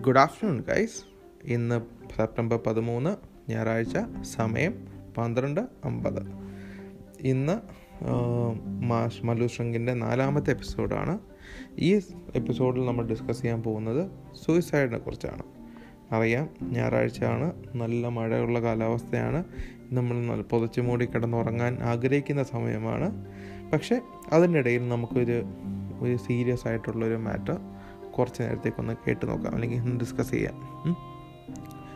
Good afternoon guys ഇന്ന് September പതിമൂന്ന് ഞായറാഴ്ച സമയം പന്ത്രണ്ട് അമ്പത്. ഇന്ന് മാഷ് മല്ലു ശൃംഗിന്റെ നാലാമത്തെ എപ്പിസോഡാണ്. ഈ എപ്പിസോഡിൽ നമ്മൾ ഡിസ്കസ് ചെയ്യാൻ പോകുന്നത് സൂയിസൈഡിനെ കുറിച്ചാണ്. അറിയാം ഞായറാഴ്ചയാണ് നല്ല മഴയുള്ള കാലാവസ്ഥയാണ്. നമ്മൾ പുതച്ചു മൂടി കിടന്നുറങ്ങാൻ ആഗ്രഹിക്കുന്ന സമയമാണ്. പക്ഷേ അതിനിടയിൽ നമുക്കൊരു ഒരു സീരിയസ് ആയിട്ടുള്ളൊരു മാറ്റർ കുറച്ച് നേരത്തേക്കൊന്ന് കേട്ട് നോക്കാം അല്ലെങ്കിൽ ഡിസ്കസ് ചെയ്യാം.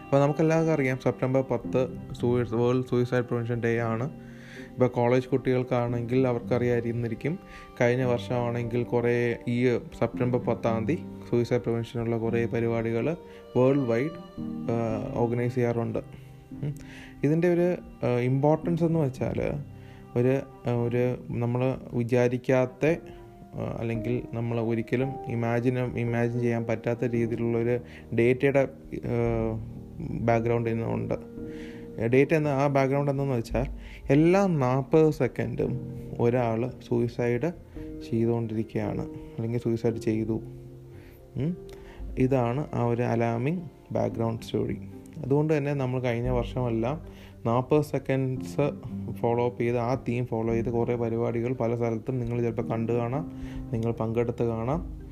അപ്പോൾ നമുക്കെല്ലാവർക്കും അറിയാം സെപ്റ്റംബർ പത്ത് sui world suicide prevention day ആണ്. ഇപ്പോൾ കോളേജ് കുട്ടികൾക്കാണെങ്കിൽ അവർക്കറിയാതിരുന്നിരിക്കും. കഴിഞ്ഞ വർഷമാണെങ്കിൽ കുറേ ഈ സെപ്റ്റംബർ പത്താം തീയതി സൂയിസൈഡ് പ്രിവെൻഷനുള്ള കുറേ പരിപാടികൾ വേൾഡ് വൈഡ് ഓർഗനൈസ് ചെയ്യാറുണ്ട്. ഇതിന്റെ ഒരു ഇമ്പോർട്ടൻസ് എന്ന് വെച്ചാൽ ഒരു ഒരു നമ്മൾ വിചാരിക്കാത്ത അല്ലെങ്കിൽ നമ്മൾ ഒരിക്കലും ഇമാജിൻ ഇമാജിൻ ചെയ്യാൻ പറ്റാത്ത രീതിയിലുള്ളൊരു ഡേറ്റയുടെ ബാക്ക്ഗ്രൗണ്ട് ഇന്നുണ്ട്. ഡേറ്റ എന്ന ആ ബാക്ക്ഗ്രൗണ്ട് എന്തെന്ന് വെച്ചാൽ എല്ലാ നാൽപ്പത് സെക്കൻഡും ഒരാൾ സൂയിസൈഡ് ചെയ്തുകൊണ്ടിരിക്കുകയാണ്. അല്ലെങ്കിൽ സൂയിസൈഡ് ചെയ്തു. ഇതാണ് ആ ഒരു അലാമിങ് ബാക്ക്ഗ്രൗണ്ട് സ്റ്റോറി അതുകൊണ്ട് തന്നെ നമ്മൾ കഴിഞ്ഞ വർഷമെല്ലാം നാൽപ്പത് സെക്കൻഡ്സ് ഫോളോ അപ്പ് ചെയ്ത് ആ തീം ഫോളോ ചെയ്ത് കുറേ പരിപാടികൾ പല സ്ഥലത്തും നിങ്ങൾ ചിലപ്പോൾ കണ്ടു കാണാം നിങ്ങൾ പങ്കെടുത്ത് കാണാം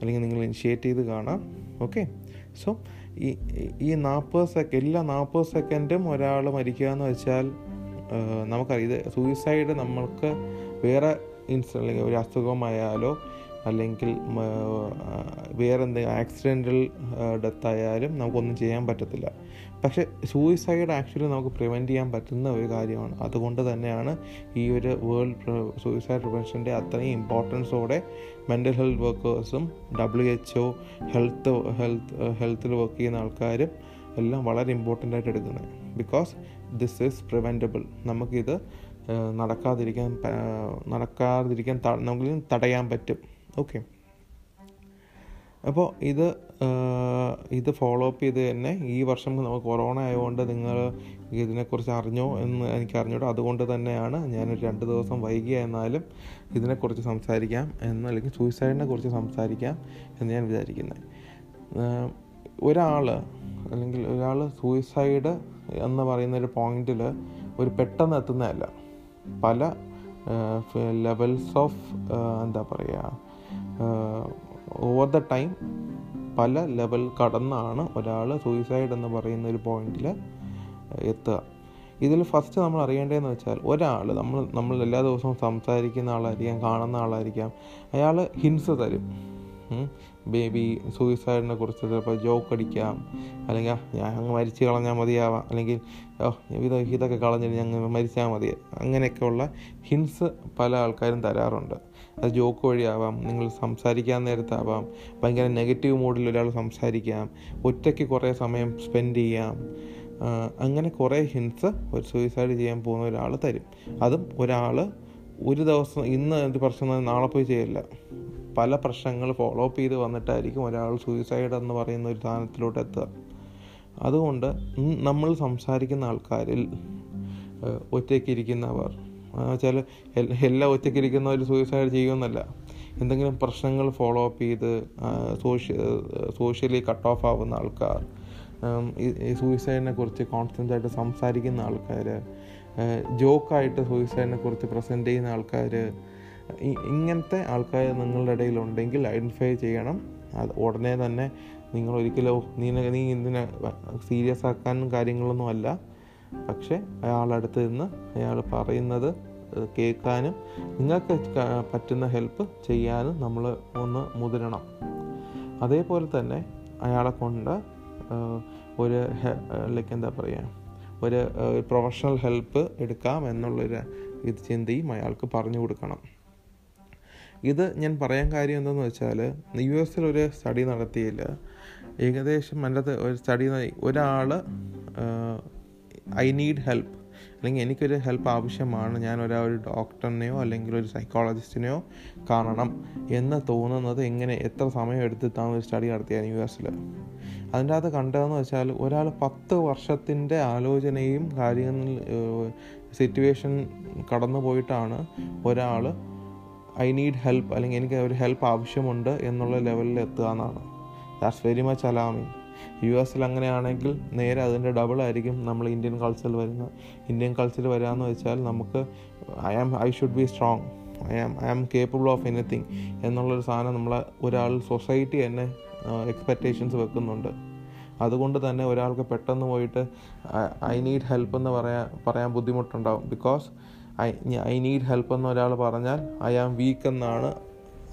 അല്ലെങ്കിൽ നിങ്ങൾ ഇനിഷ്യേറ്റ് ചെയ്ത് കാണാം. ഓക്കെ സോ ഈ ഈ നാൽപ്പത് സെക്കൻഡ് എല്ലാ നാൽപ്പത് സെക്കൻഡും ഒരാൾ മരിക്കുക എന്ന് വെച്ചാൽ നമുക്കറിയാം. ഇത് സൂയിസൈഡ് നമ്മൾക്ക് വേറെ ഇൻസ് അല്ലെങ്കിൽ ഒരു അസുഖമായാലോ അല്ലെങ്കിൽ വേറെ എന്തെങ്കിലും ആക്സിഡന്റൽ ഡെത്തായാലും നമുക്കൊന്നും ചെയ്യാൻ പറ്റത്തില്ല. പക്ഷെ സൂയിസൈഡ് ആക്ച്വലി നമുക്ക് പ്രിവെന്റ് ചെയ്യാൻ പറ്റുന്ന ഒരു കാര്യമാണ്. അതുകൊണ്ട് തന്നെയാണ് ഈ ഒരു വേൾഡ് സൂയിസൈഡ് പ്രിവെൻഷന്റെ അത്രയും ഇമ്പോർട്ടൻസോടെ mental health വർക്കേഴ്സും W H O health health ഹെൽത്തിൽ work ചെയ്യുന്ന ആൾക്കാരും എല്ലാം വളരെ ഇമ്പോർട്ടന്റ് ആയിട്ട് എടുക്കുന്നത്. ബിക്കോസ് ദിസ് ഈസ് പ്രിവെന്റബിൾ നമുക്കിത് നടക്കാതിരിക്കാൻ നടക്കാതിരിക്കാൻ നമുക്ക് തടയാൻ പറ്റും. ഓക്കെ അപ്പോൾ ഇത് ഇത് ഫോളോ അപ്പ് ചെയ്ത് തന്നെ ഈ വർഷം നമുക്ക് കൊറോണ ആയതുകൊണ്ട് നിങ്ങൾ ഇതിനെക്കുറിച്ച് അറിഞ്ഞോ എന്ന് എനിക്ക് അറിഞ്ഞൂടോ. അതുകൊണ്ട് തന്നെയാണ് ഞാനൊരു രണ്ട് ദിവസം വൈകിയ എന്നാലും ഇതിനെക്കുറിച്ച് സംസാരിക്കാം എന്ന് അല്ലെങ്കിൽ സൂയിസൈഡിനെ കുറിച്ച് സംസാരിക്കാം എന്ന് ഞാൻ വിചാരിക്കുന്നത് ഒരാൾ അല്ലെങ്കിൽ ഒരാൾ സൂയിസൈഡ് എന്ന് പറയുന്ന ഒരു പോയിന്റിൽ ഒരു പെട്ടെന്ന് എത്തുന്നതല്ല. പല ലെവൽസ് ഓഫ് എന്താ പറയുക ദ ടൈം പല ലെവൽ കടന്നാണ് ഒരാൾ സൂയിസൈഡ് എന്ന് പറയുന്ന ഒരു പോയിന്റിൽ എത്തുക. ഇതിൽ ഫസ്റ്റ് നമ്മൾ അറിയേണ്ടതെന്ന് വെച്ചാൽ ഒരാൾ നമ്മൾ നമ്മൾ എല്ലാ ദിവസവും സംസാരിക്കുന്ന ആളായിരിക്കാം കാണുന്ന ആളായിരിക്കാം അയാൾ ഹിൻസ് തരും. ബേബി സൂയിസൈഡിനെ കുറിച്ച് ചിലപ്പോൾ ജോക്ക് അടിക്കാം അല്ലെങ്കിൽ ഞാൻ അങ്ങ് മരിച്ചു കളഞ്ഞാൽ മതിയാവാം അല്ലെങ്കിൽ ഓ ഇത് ഇതൊക്കെ കളഞ്ഞിട്ട് ഞങ്ങൾ മരിച്ചാൽ മതി അങ്ങനെയൊക്കെയുള്ള ഹിൻസ് പല ആൾക്കാരും തരാറുണ്ട്. അത് ജോക്ക് വഴിയാവാം നിങ്ങൾ സംസാരിക്കാൻ നേരത്താവാം ഭയങ്കര നെഗറ്റീവ് മൂഡിൽ ഒരാൾ സംസാരിക്കാം ഒറ്റയ്ക്ക് കുറേ സമയം സ്പെൻഡ് ചെയ്യാം അങ്ങനെ കുറേ ഹിൻസ് ഒരു സൂയിസൈഡ് ചെയ്യാൻ പോകുന്ന ഒരാൾ തരും. അതും ഒരാൾ ഒരു ദിവസം ഇന്ന് ഒരു പ്രശ്നം നാളെ പോയി ചെയ്യില്ല. പല പ്രശ്നങ്ങൾ ഫോളോ അപ്പ് ചെയ്ത് വന്നിട്ടായിരിക്കും ഒരാൾ സൂയിസൈഡ് എന്ന് പറയുന്ന ഒരു സ്ഥാനത്തിലോട്ട് എത്തുക. അതുകൊണ്ട് നമ്മൾ സംസാരിക്കുന്ന ആൾക്കാരിൽ ഒറ്റയ്ക്കിരിക്കുന്നവർ വെച്ചാൽ എല്ലാം ഒറ്റയ്ക്കിരിക്കുന്ന ഒരു സൂയിസൈഡ് ചെയ്യുമെന്നല്ല. എന്തെങ്കിലും പ്രശ്നങ്ങൾ ഫോളോ അപ്പ് ചെയ്ത് സോഷ്യ സോഷ്യലി കട്ട് ഓഫ് ആവുന്ന ആൾക്കാർ ഈ സൂയിസൈഡിനെ കുറിച്ച് കോൺസ്റ്റന്റ് ആയിട്ട് സംസാരിക്കുന്ന ആൾക്കാർ ജോക്കായിട്ട് സൂയിസൈഡിനെ കുറിച്ച് പ്രസന്റ് ചെയ്യുന്ന ആൾക്കാർ ഇങ്ങനത്തെ ആൾക്കാർ നിങ്ങളുടെ ഇടയിലുണ്ടെങ്കിൽ ഐഡന്റിഫൈ ചെയ്യണം. അത് ഉടനെ തന്നെ നിങ്ങൾ ഒരിക്കലും നീ നീ ഇതിനെ സീരിയസ് ആക്കാനും കാര്യങ്ങളൊന്നും അല്ല. പക്ഷേ അയാളടുത്ത് നിന്ന് അയാൾ പറയുന്നത് കേൾക്കാനും നിങ്ങൾക്ക് പറ്റുന്ന ഹെൽപ്പ് ചെയ്യാനും നമ്മൾ ഒന്ന് മുതിരണം. അതേപോലെ തന്നെ അയാളെ കൊണ്ട് ഒരു ലൈക്ക് എന്താ പറയുക ഒരു പ്രൊഫഷണൽ ഹെൽപ്പ് എടുക്കാം എന്നുള്ളൊരു ഇത് ചിന്തയും അയാൾക്ക് പറഞ്ഞു കൊടുക്കണം. ഇത് ഞാൻ പറയാൻ കാര്യം എന്തെന്ന് വെച്ചാൽ യു എസിൽ ഒരു സ്റ്റഡി നടത്തിയില്ല. ഏകദേശം അതിന്റെ ഒരു സ്റ്റഡി ഒരാൾ ഐ നീഡ് ഹെൽപ്പ് അല്ലെങ്കിൽ എനിക്കൊരു ഹെൽപ്പ് ആവശ്യമാണ്. ഞാൻ ഒരാ ഒരു ഡോക്ടറിനെയോ അല്ലെങ്കിൽ ഒരു സൈക്കോളജിസ്റ്റിനെയോ കാണണം എന്ന് തോന്നുന്നത് എങ്ങനെ എത്ര സമയം എടുത്തിട്ടാണ് ഒരു സ്റ്റഡി നടത്തിയത് യു എസിൽ അതിന്റെ അകത്ത് കണ്ടതെന്ന് വെച്ചാൽ ഒരാൾ പത്ത് വർഷത്തിന്റെ ആലോചനയും കാര്യങ്ങൾ സിറ്റുവേഷൻ കടന്നു പോയിട്ടാണ് ഒരാൾ ഐ നീഡ് ഹെൽപ്പ് അല്ലെങ്കിൽ എനിക്ക് ഒരു ഹെൽപ്പ് ആവശ്യമുണ്ട് എന്നുള്ള ലെവലിൽ എത്തുക എന്നാണ്. That's very much alarming U എസിൽ അങ്ങനെയാണെങ്കിൽ നേരെ അതിന്റെ ഡബിൾ ആയിരിക്കും നമ്മൾ ഇന്ത്യൻ കൾച്ചറിൽ വരുന്നത്. ഇന്ത്യൻ കൾച്ചറിൽ വരാമെന്ന് വെച്ചാൽ നമുക്ക് I am I should be strong I am I am capable of anything എന്നുള്ളൊരു സാധനം നമ്മളെ ഒരാൾ സൊസൈറ്റി തന്നെ എക്സ്പെക്റ്റേഷൻസ് വെക്കുന്നുണ്ട്. അതുകൊണ്ട് തന്നെ ഒരാൾക്ക് പെട്ടെന്ന് പോയിട്ട് ഐ നീഡ് ഹെൽപ്പ് എന്ന് പറയാൻ പറയാൻ ബുദ്ധിമുട്ടുണ്ടാവും. Because I I need help എന്ന് ഒരാൾ പറഞ്ഞാൽ ഐ ആം വീക്ക് എന്നാണ്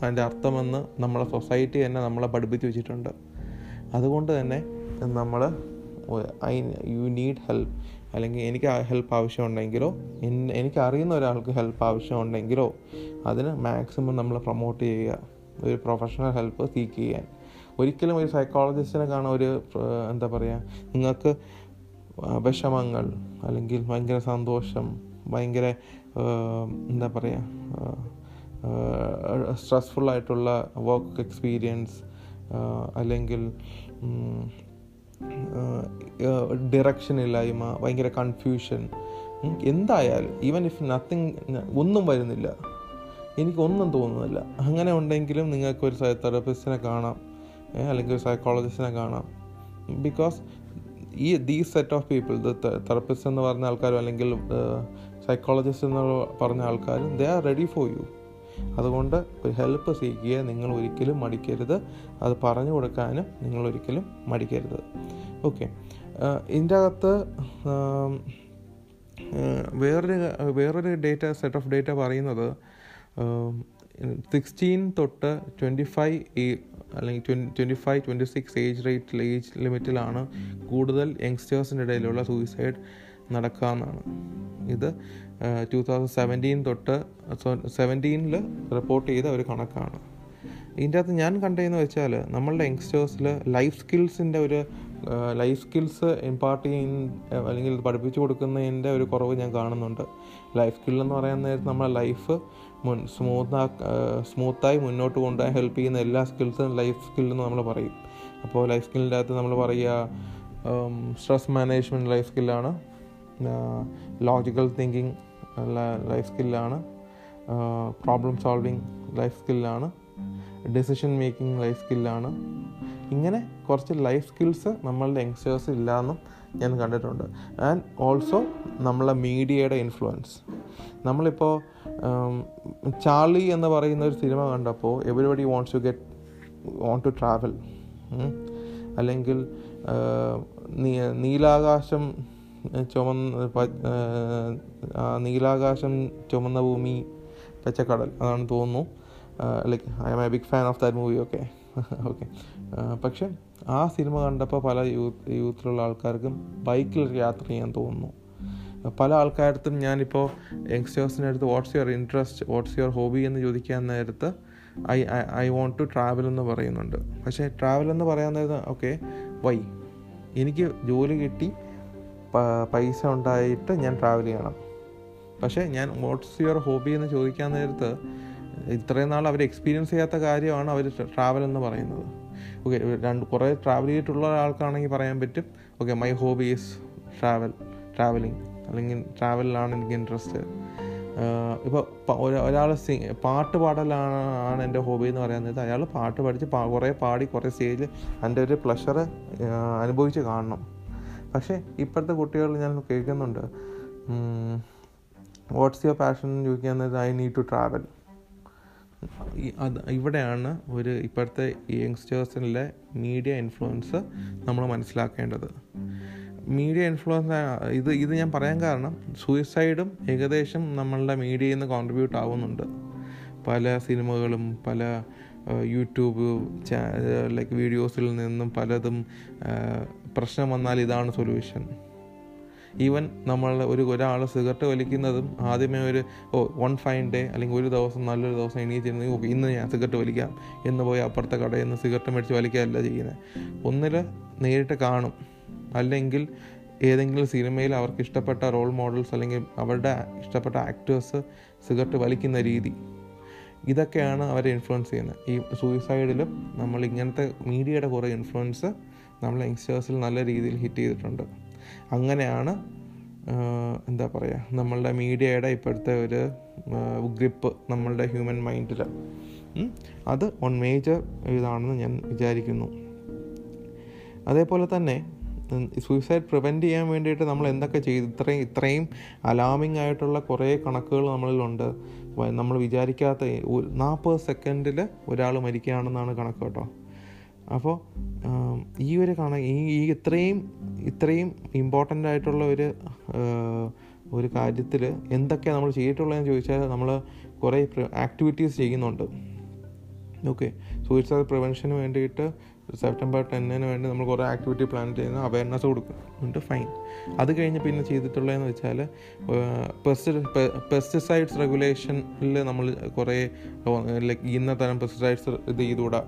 അതിന്റെ അർത്ഥമെന്ന് നമ്മളെ സൊസൈറ്റി തന്നെ നമ്മളെ പഠിപ്പിച്ച് വെച്ചിട്ടുണ്ട്. അതുകൊണ്ട് തന്നെ നമ്മൾ ഐ യു നീഡ് ഹെൽപ്പ് അല്ലെങ്കിൽ എനിക്ക് ഹെൽപ്പ് ആവശ്യമുണ്ടെങ്കിലോ എനിക്ക് അറിയുന്ന ഒരാൾക്ക് ഹെൽപ്പ് ആവശ്യമുണ്ടെങ്കിലോ അതിന് മാക്സിമം നമ്മൾ പ്രൊമോട്ട് ചെയ്യുക. ഒരു പ്രൊഫഷണൽ ഹെൽപ്പ് സീക്ക് ചെയ്യാൻ. ഒരിക്കലും ഒരു സൈക്കോളജിസ്റ്റിനെ കാണാൻ ഒരു എന്താ പറയുക നിങ്ങൾക്ക് വിഷമങ്ങൾ അല്ലെങ്കിൽ ഭയങ്കര സന്തോഷം ഭയങ്കര എന്താ പറയുക സ്ട്രെസ്ഫുൾ ആയിട്ടുള്ള വർക്ക് എക്സ്പീരിയൻസ് അല്ലെങ്കിൽ ഡിറക്ഷൻ ഇല്ലായ്മ ഭയങ്കര കൺഫ്യൂഷൻ എന്തായാലും ഈവൻ ഇഫ് നത്തിങ് ഒന്നും വരുന്നില്ല. എനിക്കൊന്നും തോന്നുന്നില്ല. അങ്ങനെ ഉണ്ടെങ്കിലും നിങ്ങൾക്ക് ഒരു തെറപ്പിസ്റ്റിനെ കാണാം അല്ലെങ്കിൽ ഒരു സൈക്കോളജിസ്റ്റിനെ കാണാം. ബിക്കോസ് ഈ the set of people the therapist എന്ന് പറഞ്ഞ ആൾക്കാരും അല്ലെങ്കിൽ സൈക്കോളജിസ്റ്റ് എന്ന് പറഞ്ഞ ആൾക്കാരും they are ready for you അതുകൊണ്ട് ഒരു ഹെൽപ്പ് സീക്കുക നിങ്ങൾ ഒരിക്കലും മടിക്കരുത്. അത് പറഞ്ഞു കൊടുക്കാനും നിങ്ങൾ ഒരിക്കലും മടിക്കരുത്. ഓക്കെ ഇതിന്റെ അകത്ത് വേറൊരു വേറൊരു ഡേറ്റ സെറ്റ് ഓഫ് ഡേറ്റ പറയുന്നത് സിക്സ്റ്റീൻ തൊട്ട് ട്വന്റി ഫൈവ് അല്ലെങ്കിൽ twenty five twenty six age റേറ്റിൽ ഏജ് ലിമിറ്റിലാണ് കൂടുതൽ യങ്സ്റ്റേഴ്സിന്റെ ഇടയിലുള്ള സൂയിസൈഡ് നടക്കാമെന്നാണ് ഇത് ടു തൗസൻഡ് സെവന്റീൻ തൊട്ട് സെവന്റീനിൽ റിപ്പോർട്ട് ചെയ്ത ഒരു കണക്കാണ്. ഇതിന്റെ അകത്ത് ഞാൻ കണ്ടതെന്ന് വെച്ചാൽ നമ്മളുടെ യങ്സ്റ്റേഴ്സിൽ ലൈഫ് സ്കിൽസിന്റെ ഒരു ലൈഫ് സ്കിൽസ് ഇമ്പാർട്ട് ചെയ്യുന്ന അല്ലെങ്കിൽ പഠിപ്പിച്ചു കൊടുക്കുന്നതിന്റെ ഒരു കുറവ് ഞാൻ കാണുന്നുണ്ട്. ലൈഫ് സ്കിൽ എന്ന് പറയാൻ നേരത്ത് നമ്മളെ ലൈഫ് മുൻ സ്മൂത്ത് സ്മൂത്തായി മുന്നോട്ട് കൊണ്ടുപോകാൻ ഹെൽപ്പ് ചെയ്യുന്ന എല്ലാ സ്കിൽസും ലൈഫ് സ്കിൽ എന്ന് നമ്മൾ പറയും. അപ്പോൾ ലൈഫ് സ്കില്ലിന്റെ അകത്ത് നമ്മൾ പറയുക സ്ട്രെസ് മാനേജ്മെന്റ് ലൈഫ് സ്കില്ലാണ് ലോജിക്കൽ തിങ്കിങ് ലൈഫ് സ്കില്ലാണ് പ്രോബ്ലം സോൾവിങ് ലൈഫ് സ്കില്ലാണ് ഡിസിഷൻ മേക്കിംഗ് ലൈഫ് സ്കില്ലാണ് ഇങ്ങനെ കുറച്ച് ലൈഫ് സ്കിൽസ് നമ്മളുടെ യങ്സ്റ്റേഴ്സ് ഇല്ലയെന്നും ഞാൻ കണ്ടിട്ടുണ്ട്. ആൻഡ് ഓൾസോ നമ്മളെ മീഡിയയുടെ ഇൻഫ്ലുവൻസ് നമ്മളിപ്പോൾ ചാർലി എന്ന് പറയുന്ന ഒരു സിനിമ കണ്ടപ്പോൾ everybody wants to get want to travel അല്ലെങ്കിൽ നീലാകാശം ചുമന്ന നീലാകാശം ചുമന്ന ഭൂമി പച്ചക്കടൽ അതാണ് തോന്നുന്നു. Like I'm a big fan of that movie okay okay പക്ഷെ ആ സിനിമ കണ്ടപ്പോൾ പല യൂത്ത് യൂത്തിലുള്ള ആൾക്കാർക്കും ബൈക്കിൽ യാത്ര ചെയ്യാൻ തോന്നുന്നു. പല ആൾക്കാരത്തും ഞാനിപ്പോൾ യങ്സ്റ്റേഴ്സിന്റെ അടുത്ത് what's your interest what's your hobby എന്ന് ചോദിക്കാൻ നേരത്ത് I I want to travel എന്ന് പറയുന്നുണ്ട്. പക്ഷേ ട്രാവൽ എന്ന് പറയാൻ നേരത്ത് ഓക്കെ വൈ എനിക്ക് ജോലി കിട്ടി പൈസ ഉണ്ടായിട്ട് ഞാൻ ട്രാവൽ ചെയ്യണം. പക്ഷേ ഞാൻ വാട്ട്സ് യുവർ ഹോബി എന്ന് ചോദിക്കാൻ നേരത്ത് ഇത്രയും നാൾ അവർ എക്സ്പീരിയൻസ് ചെയ്യാത്ത കാര്യമാണ് അവർ ട്രാവൽ എന്ന് പറയുന്നത്. ഓക്കെ രണ്ട് കുറേ ട്രാവൽ ചെയ്തിട്ടുള്ള ഒരാൾക്കാണെങ്കിൽ പറയാൻ പറ്റും. Okay my hobby is travel travelling അല്ലെങ്കിൽ ട്രാവലിലാണ് എനിക്ക് ഇൻട്രസ്റ്റ് ഇപ്പോൾ ഒരാൾ സി പാട്ട് പാടലാണ് ആണ് എന്റെ ഹോബി എന്ന് പറയുന്നത് അയാൾ പാട്ട് പഠിച്ച് കുറേ പാടി കുറേ സ്റ്റേജിൽ എന്റെ ഒരു പ്ലഷർ അനുഭവിച്ച് കാണണം. പക്ഷേ ഇപ്പോഴത്തെ കുട്ടികൾ ഞാൻ കേൾക്കുന്നുണ്ട് വാട്ട്സ് യുവർ പാഷൻ എന്ന് ചോദിക്കാൻ നേരത്തെ ഐ നീഡ് ടു ട്രാവൽ അത് ഇവിടെയാണ് ഒരു ഇപ്പോഴത്തെ യങ്സ്റ്റേഴ്സിലെ മീഡിയ ഇൻഫ്ലുവൻസ് നമ്മൾ മനസ്സിലാക്കേണ്ടത്. മീഡിയ ഇൻഫ്ലുവൻസ് ഇത് ഇത് ഞാൻ പറയാൻ കാരണം സൂയിസൈഡും ഏകദേശം നമ്മളുടെ മീഡിയയിൽ നിന്ന് കോൺട്രിബ്യൂട്ട് ആവുന്നുണ്ട്. പല സിനിമകളും പല യൂട്യൂബ് ലൈക്ക് വീഡിയോസിൽ നിന്നും പലതും പ്രശ്നം വന്നാൽ ഇതാണ് സൊല്യൂഷൻ ഈവൻ നമ്മൾ ഒരു ഒരാൾ സിഗരറ്റ് വലിക്കുന്നതും ആദ്യമേ ഒരു ഓ വൺ ഫൈൻ ഡേ അല്ലെങ്കിൽ ഒരു ദിവസം നല്ലൊരു ദിവസം എണീറ്റിരുന്ന് ഓക്കെ ഇന്ന് ഞാൻ സിഗരറ്റ് വലിക്കാം എന്ന് പോയി അപ്പുറത്തെ കടയിൽ നിന്ന് സിഗരറ്റ് മേടിച്ച് വലിക്കുകയല്ല ചെയ്യുന്നത്. ഒന്നിൽ നേരിട്ട് കാണും. അല്ലെങ്കിൽ ഏതെങ്കിലും സിനിമയിൽ അവർക്ക് ഇഷ്ടപ്പെട്ട റോൾ മോഡൽസ് അല്ലെങ്കിൽ അവരുടെ ഇഷ്ടപ്പെട്ട ആക്ടേഴ്സ് സിഗരറ്റ് വലിക്കുന്ന രീതി. ഇതൊക്കെയാണ് അവരെ ഇൻഫ്ലുവൻസ് ചെയ്യുന്നത്. ഈ സൂയിസൈഡിലും നമ്മൾ ഇങ്ങനത്തെ മീഡിയയുടെ കുറേ ഇൻഫ്ലുവൻസ് നമ്മൾ യങ്സ്റ്റേഴ്സിൽ നല്ല രീതിയിൽ ഹിറ്റ് ചെയ്തിട്ടുണ്ട്. അങ്ങനെയാണ് എന്താ പറയുക നമ്മളുടെ മീഡിയയുടെ ഇപ്പോഴത്തെ ഒരു ഗ്രിപ്പ് നമ്മളുടെ ഹ്യൂമൻ മൈൻഡിൽ അത് വൺ മേജർ ഇതാണെന്ന് ഞാൻ വിചാരിക്കുന്നു. അതേപോലെ തന്നെ സൂയിസൈഡ് പ്രിവെന്റ് ചെയ്യാൻ വേണ്ടിയിട്ട് നമ്മൾ എന്തൊക്കെ ചെയ്തു? ഇത്രയും ഇത്രയും അലാമിംഗ് ആയിട്ടുള്ള കുറേ കണക്കുകൾ നമ്മളിലുണ്ട്. നമ്മൾ വിചാരിക്കാത്ത നാൽപ്പത് സെക്കൻഡിൽ ഒരാൾ മരിക്കുകയാണെന്നാണ് കണക്ക് കേട്ടോ. അപ്പോൾ ഈ ഒരു കണ ഈ ഈ ഇത്രയും ഇത്രയും ഇമ്പോർട്ടന്റ് ആയിട്ടുള്ള ഒരു ഒരു കാര്യത്തിൽ എന്തൊക്കെയാണ് നമ്മൾ ചെയ്തിട്ടുള്ളതെന്ന് ചോദിച്ചാൽ നമ്മൾ കുറേ ആക്ടിവിറ്റീസ് ചെയ്യുന്നുണ്ട്. ഓക്കെ സൂയിസൈഡ് പ്രിവെൻഷന് വേണ്ടിയിട്ട് സെപ്റ്റംബർ ടെന്നിന് വേണ്ടി നമ്മൾ കുറേ ആക്ടിവിറ്റി പ്ലാൻ ചെയ്യുന്ന. അവയർനെസ് കൊടുക്കുന്നുണ്ട്. ഫൈൻ അത് കഴിഞ്ഞ് പിന്നെ ചെയ്തിട്ടുള്ളതെന്ന് വെച്ചാൽ പെസ്റ്റിസൈഡ്സ് റെഗുലേഷനിൽ നമ്മൾ കുറേ ലൈക്ക് ഇന്ന തരം പെസ്റ്റിസൈഡ്സ് ഇത് ചെയ്തുകൂടാ?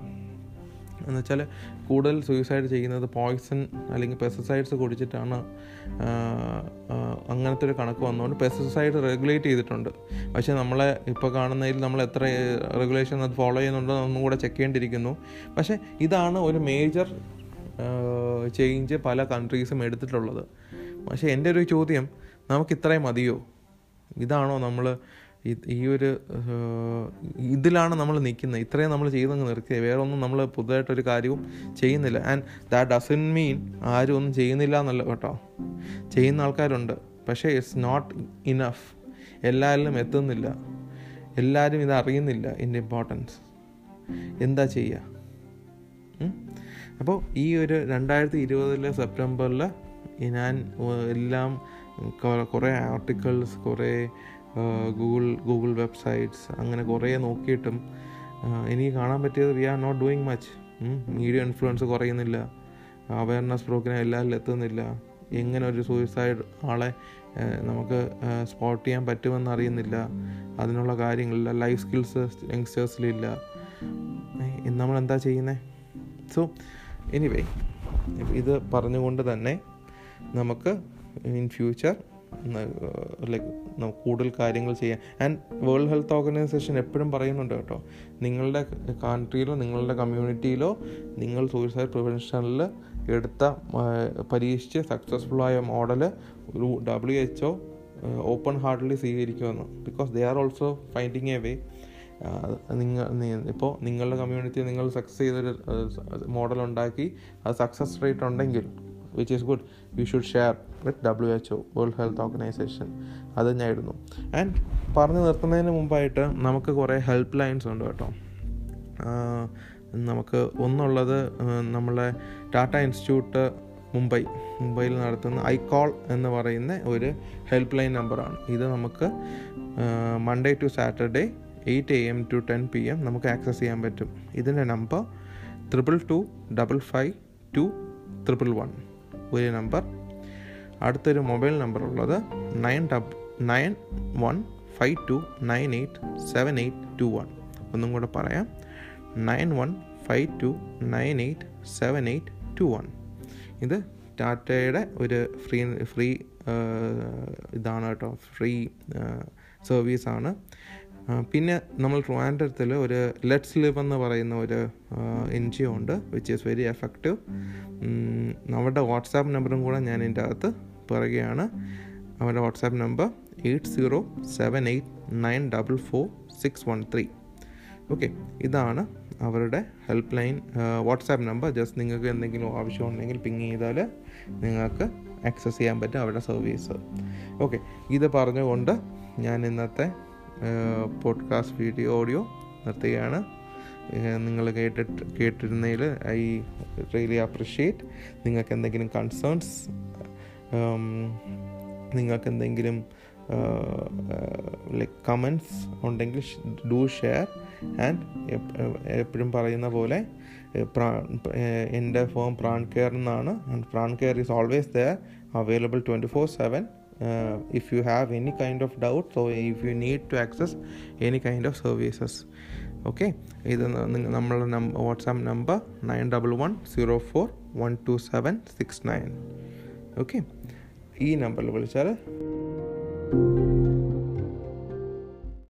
എന്ന് വെച്ചാൽ കൂടുതൽ സൂയിസൈഡ് ചെയ്യുന്നത് പോയ്സൺ അല്ലെങ്കിൽ പെസ്റ്റിസൈഡ്സ് കുടിച്ചിട്ടാണ് അങ്ങനത്തെ ഒരു കണക്ക് വന്നുകൊണ്ട് പെസ്റ്റിസൈഡ് റെഗുലേറ്റ് ചെയ്തിട്ടുണ്ട്. പക്ഷേ നമ്മളെ ഇപ്പോൾ കാണുന്നതിൽ നമ്മൾ എത്ര റെഗുലേഷൻ അത് ഫോളോ ചെയ്യുന്നുണ്ടോ ഒന്നും കൂടെ ചെക്ക് ചെയ്യേണ്ടിയിരിക്കുന്നു. പക്ഷേ ഇതാണ് ഒരു മേജർ ചേഞ്ച് പല കൺട്രീസും എടുത്തിട്ടുള്ളത്. പക്ഷേ എന്റെ ഒരു ചോദ്യം നമുക്ക് ഇത്രയും മതിയോ? ഇതാണോ നമ്മൾ ഈ ഒരു ഇതിലാണ് നമ്മൾ നിൽക്കുന്നത്. ഇത്രയും നമ്മൾ ചെയ്തങ്ങ് നിർത്തിയത് വേറെ ഒന്നും നമ്മൾ പുതുതായിട്ടൊരു കാര്യവും ചെയ്യുന്നില്ല. ആൻഡ് ദാറ്റ് ഡസൻ മീൻ ആരും ഒന്നും ചെയ്യുന്നില്ല എന്നല്ല കേട്ടോ. ചെയ്യുന്ന ആൾക്കാരുണ്ട്. പക്ഷേ ഇറ്റ്സ് നോട്ട് ഇനഫ് എല്ലാവരിലും എത്തുന്നില്ല. എല്ലാവരും ഇത് അറിയുന്നില്ല. ഇതിന്റെ ഇമ്പോർട്ടൻസ് എന്താ ചെയ്യുക അപ്പോൾ ഈ ഒരു രണ്ടായിരത്തി ഇരുപതിലെ സെപ്റ്റംബറിൽ ഞാൻ എല്ലാം കുറേ ആർട്ടിക്കിൾസ് കുറേ ഗൂഗിൾ ഗൂഗിൾ വെബ്സൈറ്റ്സ് അങ്ങനെ കുറേ നോക്കിയിട്ടും എനിക്ക് കാണാൻ പറ്റിയത് we are not doing much media influence കുറയുന്നില്ല. അവയർനെസ് പ്രോഗ്രാം എല്ലാവരിലും എത്തുന്നില്ല. എങ്ങനെ ഒരു സൂയിസൈഡ് ആളെ നമുക്ക് സ്പോട്ട് ചെയ്യാൻ പറ്റുമെന്ന് അറിയുന്നില്ല. അതിനുള്ള കാര്യങ്ങളില്ല. ലൈഫ് സ്കിൽസ് യങ്സ്റ്റേഴ്സിലില്ല നമ്മൾ എന്താ ചെയ്യുന്നത് സോ എനിവേ ഇത് പറഞ്ഞുകൊണ്ട് തന്നെ നമുക്ക് ഇൻ ഫ്യൂച്ചർ ലൈക്ക് നമുക്ക് കൂടുതൽ കാര്യങ്ങൾ ചെയ്യാം ആൻഡ് വേൾഡ് ഹെൽത്ത് ഓർഗനൈസേഷൻ എപ്പോഴും പറയുന്നുണ്ട് കേട്ടോ നിങ്ങളുടെ കൺട്രിയിലോ നിങ്ങളുടെ കമ്മ്യൂണിറ്റിയിലോ നിങ്ങൾ സൂയിസൈഡ് പ്രിവെൻഷനിൽ എടുത്ത പരീക്ഷിച്ച് സക്സസ്ഫുൾ ആയ മോഡൽ ഒരു ഡബ്ല്യു എച്ച് ഒ ഓപ്പൺ ഹാർട്ടിൽ സ്വീകരിക്കുമെന്ന്. Because they are also finding a way നിങ്ങൾ ഇപ്പോൾ നിങ്ങളുടെ കമ്മ്യൂണിറ്റി നിങ്ങൾ സക്സസ് ചെയ്തൊരു മോഡൽ ഉണ്ടാക്കി അത് സക്സസ് റേറ്റ് ഉണ്ടെങ്കിൽ which is good you should share with W H O World Health Organization അത് തന്നെയായിരുന്നു. ആൻഡ് പറഞ്ഞു നിർത്തുന്നതിന് മുമ്പായിട്ട് നമുക്ക് കുറേ ഹെൽപ്പ് ലൈൻസ് ഉണ്ട് കേട്ടോ. നമുക്ക് ഒന്നുള്ളത് നമ്മളെ ടാറ്റ ഇൻസ്റ്റിറ്റ്യൂട്ട് മുംബൈ മുംബൈയിൽ നടത്തുന്ന ഐ കോൾ എന്ന് പറയുന്ന ഒരു ഹെൽപ്പ് ലൈൻ നമ്പറാണ് ഇത് നമുക്ക് Monday to Saturday eight A M to ten P M നമുക്ക് ആക്സസ് ചെയ്യാൻ പറ്റും. ഇതിന്റെ number triple two double five two triple one ഒരു നമ്പർ അടുത്തൊരു മൊബൈൽ നമ്പർ ഉള്ളത് nine double nine one five two nine eight seven eight two one. ഒന്നും കൂടെ പറയാം. Nine one five two nine eight seven eight two one. ഇത് ടാറ്റയുടെ ഒരു free free ഇതാണ് കേട്ടോ. ഫ്രീ സർവീസാണ്. പിന്നെ നമ്മൾ ട്രിവാൻഡ്രത്തിൽ ഒരു ലെറ്റ്സ് ലിവ് എന്ന് പറയുന്ന ഒരു എൻ ജി ഒ ഉണ്ട് വിച്ച് ഈസ് വെരി എഫക്റ്റീവ് അവരുടെ വാട്സാപ്പ് നമ്പറും കൂടെ ഞാൻ എന്റെ അകത്ത് പറയുകയാണ്. അവരുടെ WhatsApp number eight zero seven eight nine double four six one three okay ഇതാണ് അവരുടെ help line WhatsApp number just നിങ്ങൾക്ക് എന്തെങ്കിലും ആവശ്യമുണ്ടെങ്കിൽ പിങ് ചെയ്താൽ നിങ്ങൾക്ക് ആക്സസ് ചെയ്യാൻ പറ്റും അവരുടെ സർവീസ് ഓക്കെ ഇത് പറഞ്ഞുകൊണ്ട് ഞാൻ ഇന്നത്തെ പോഡ്കാസ്റ്റ് വീഡിയോ ഓഡിയോ നിർത്തുകയാണ്. നിങ്ങൾ കേട്ടിട്ട് കേട്ടിരുന്നതിൽ ഐ റിയലി അപ്രിഷ്യേറ്റ്. നിങ്ങൾക്ക് എന്തെങ്കിലും കൺസേൺസ് നിങ്ങൾക്ക് എന്തെങ്കിലും ലൈക്ക് കമൻസ് ഉണ്ടെങ്കിൽ ഡു ഷെയർ ആൻഡ് എപ്പോഴും പറയുന്ന പോലെ എന്റെ ഫോം പ്രാൺ കെയർ എന്നാണ് and Pran care is always there available twenty four seven if you have any kind of doubt so if you need to access any kind of services okay ഇത് നമ്മളുടെ number WhatsApp number nine double one zero four one two seven six nine okay ഈ നമ്പറിൽ വിളിച്ചാൽ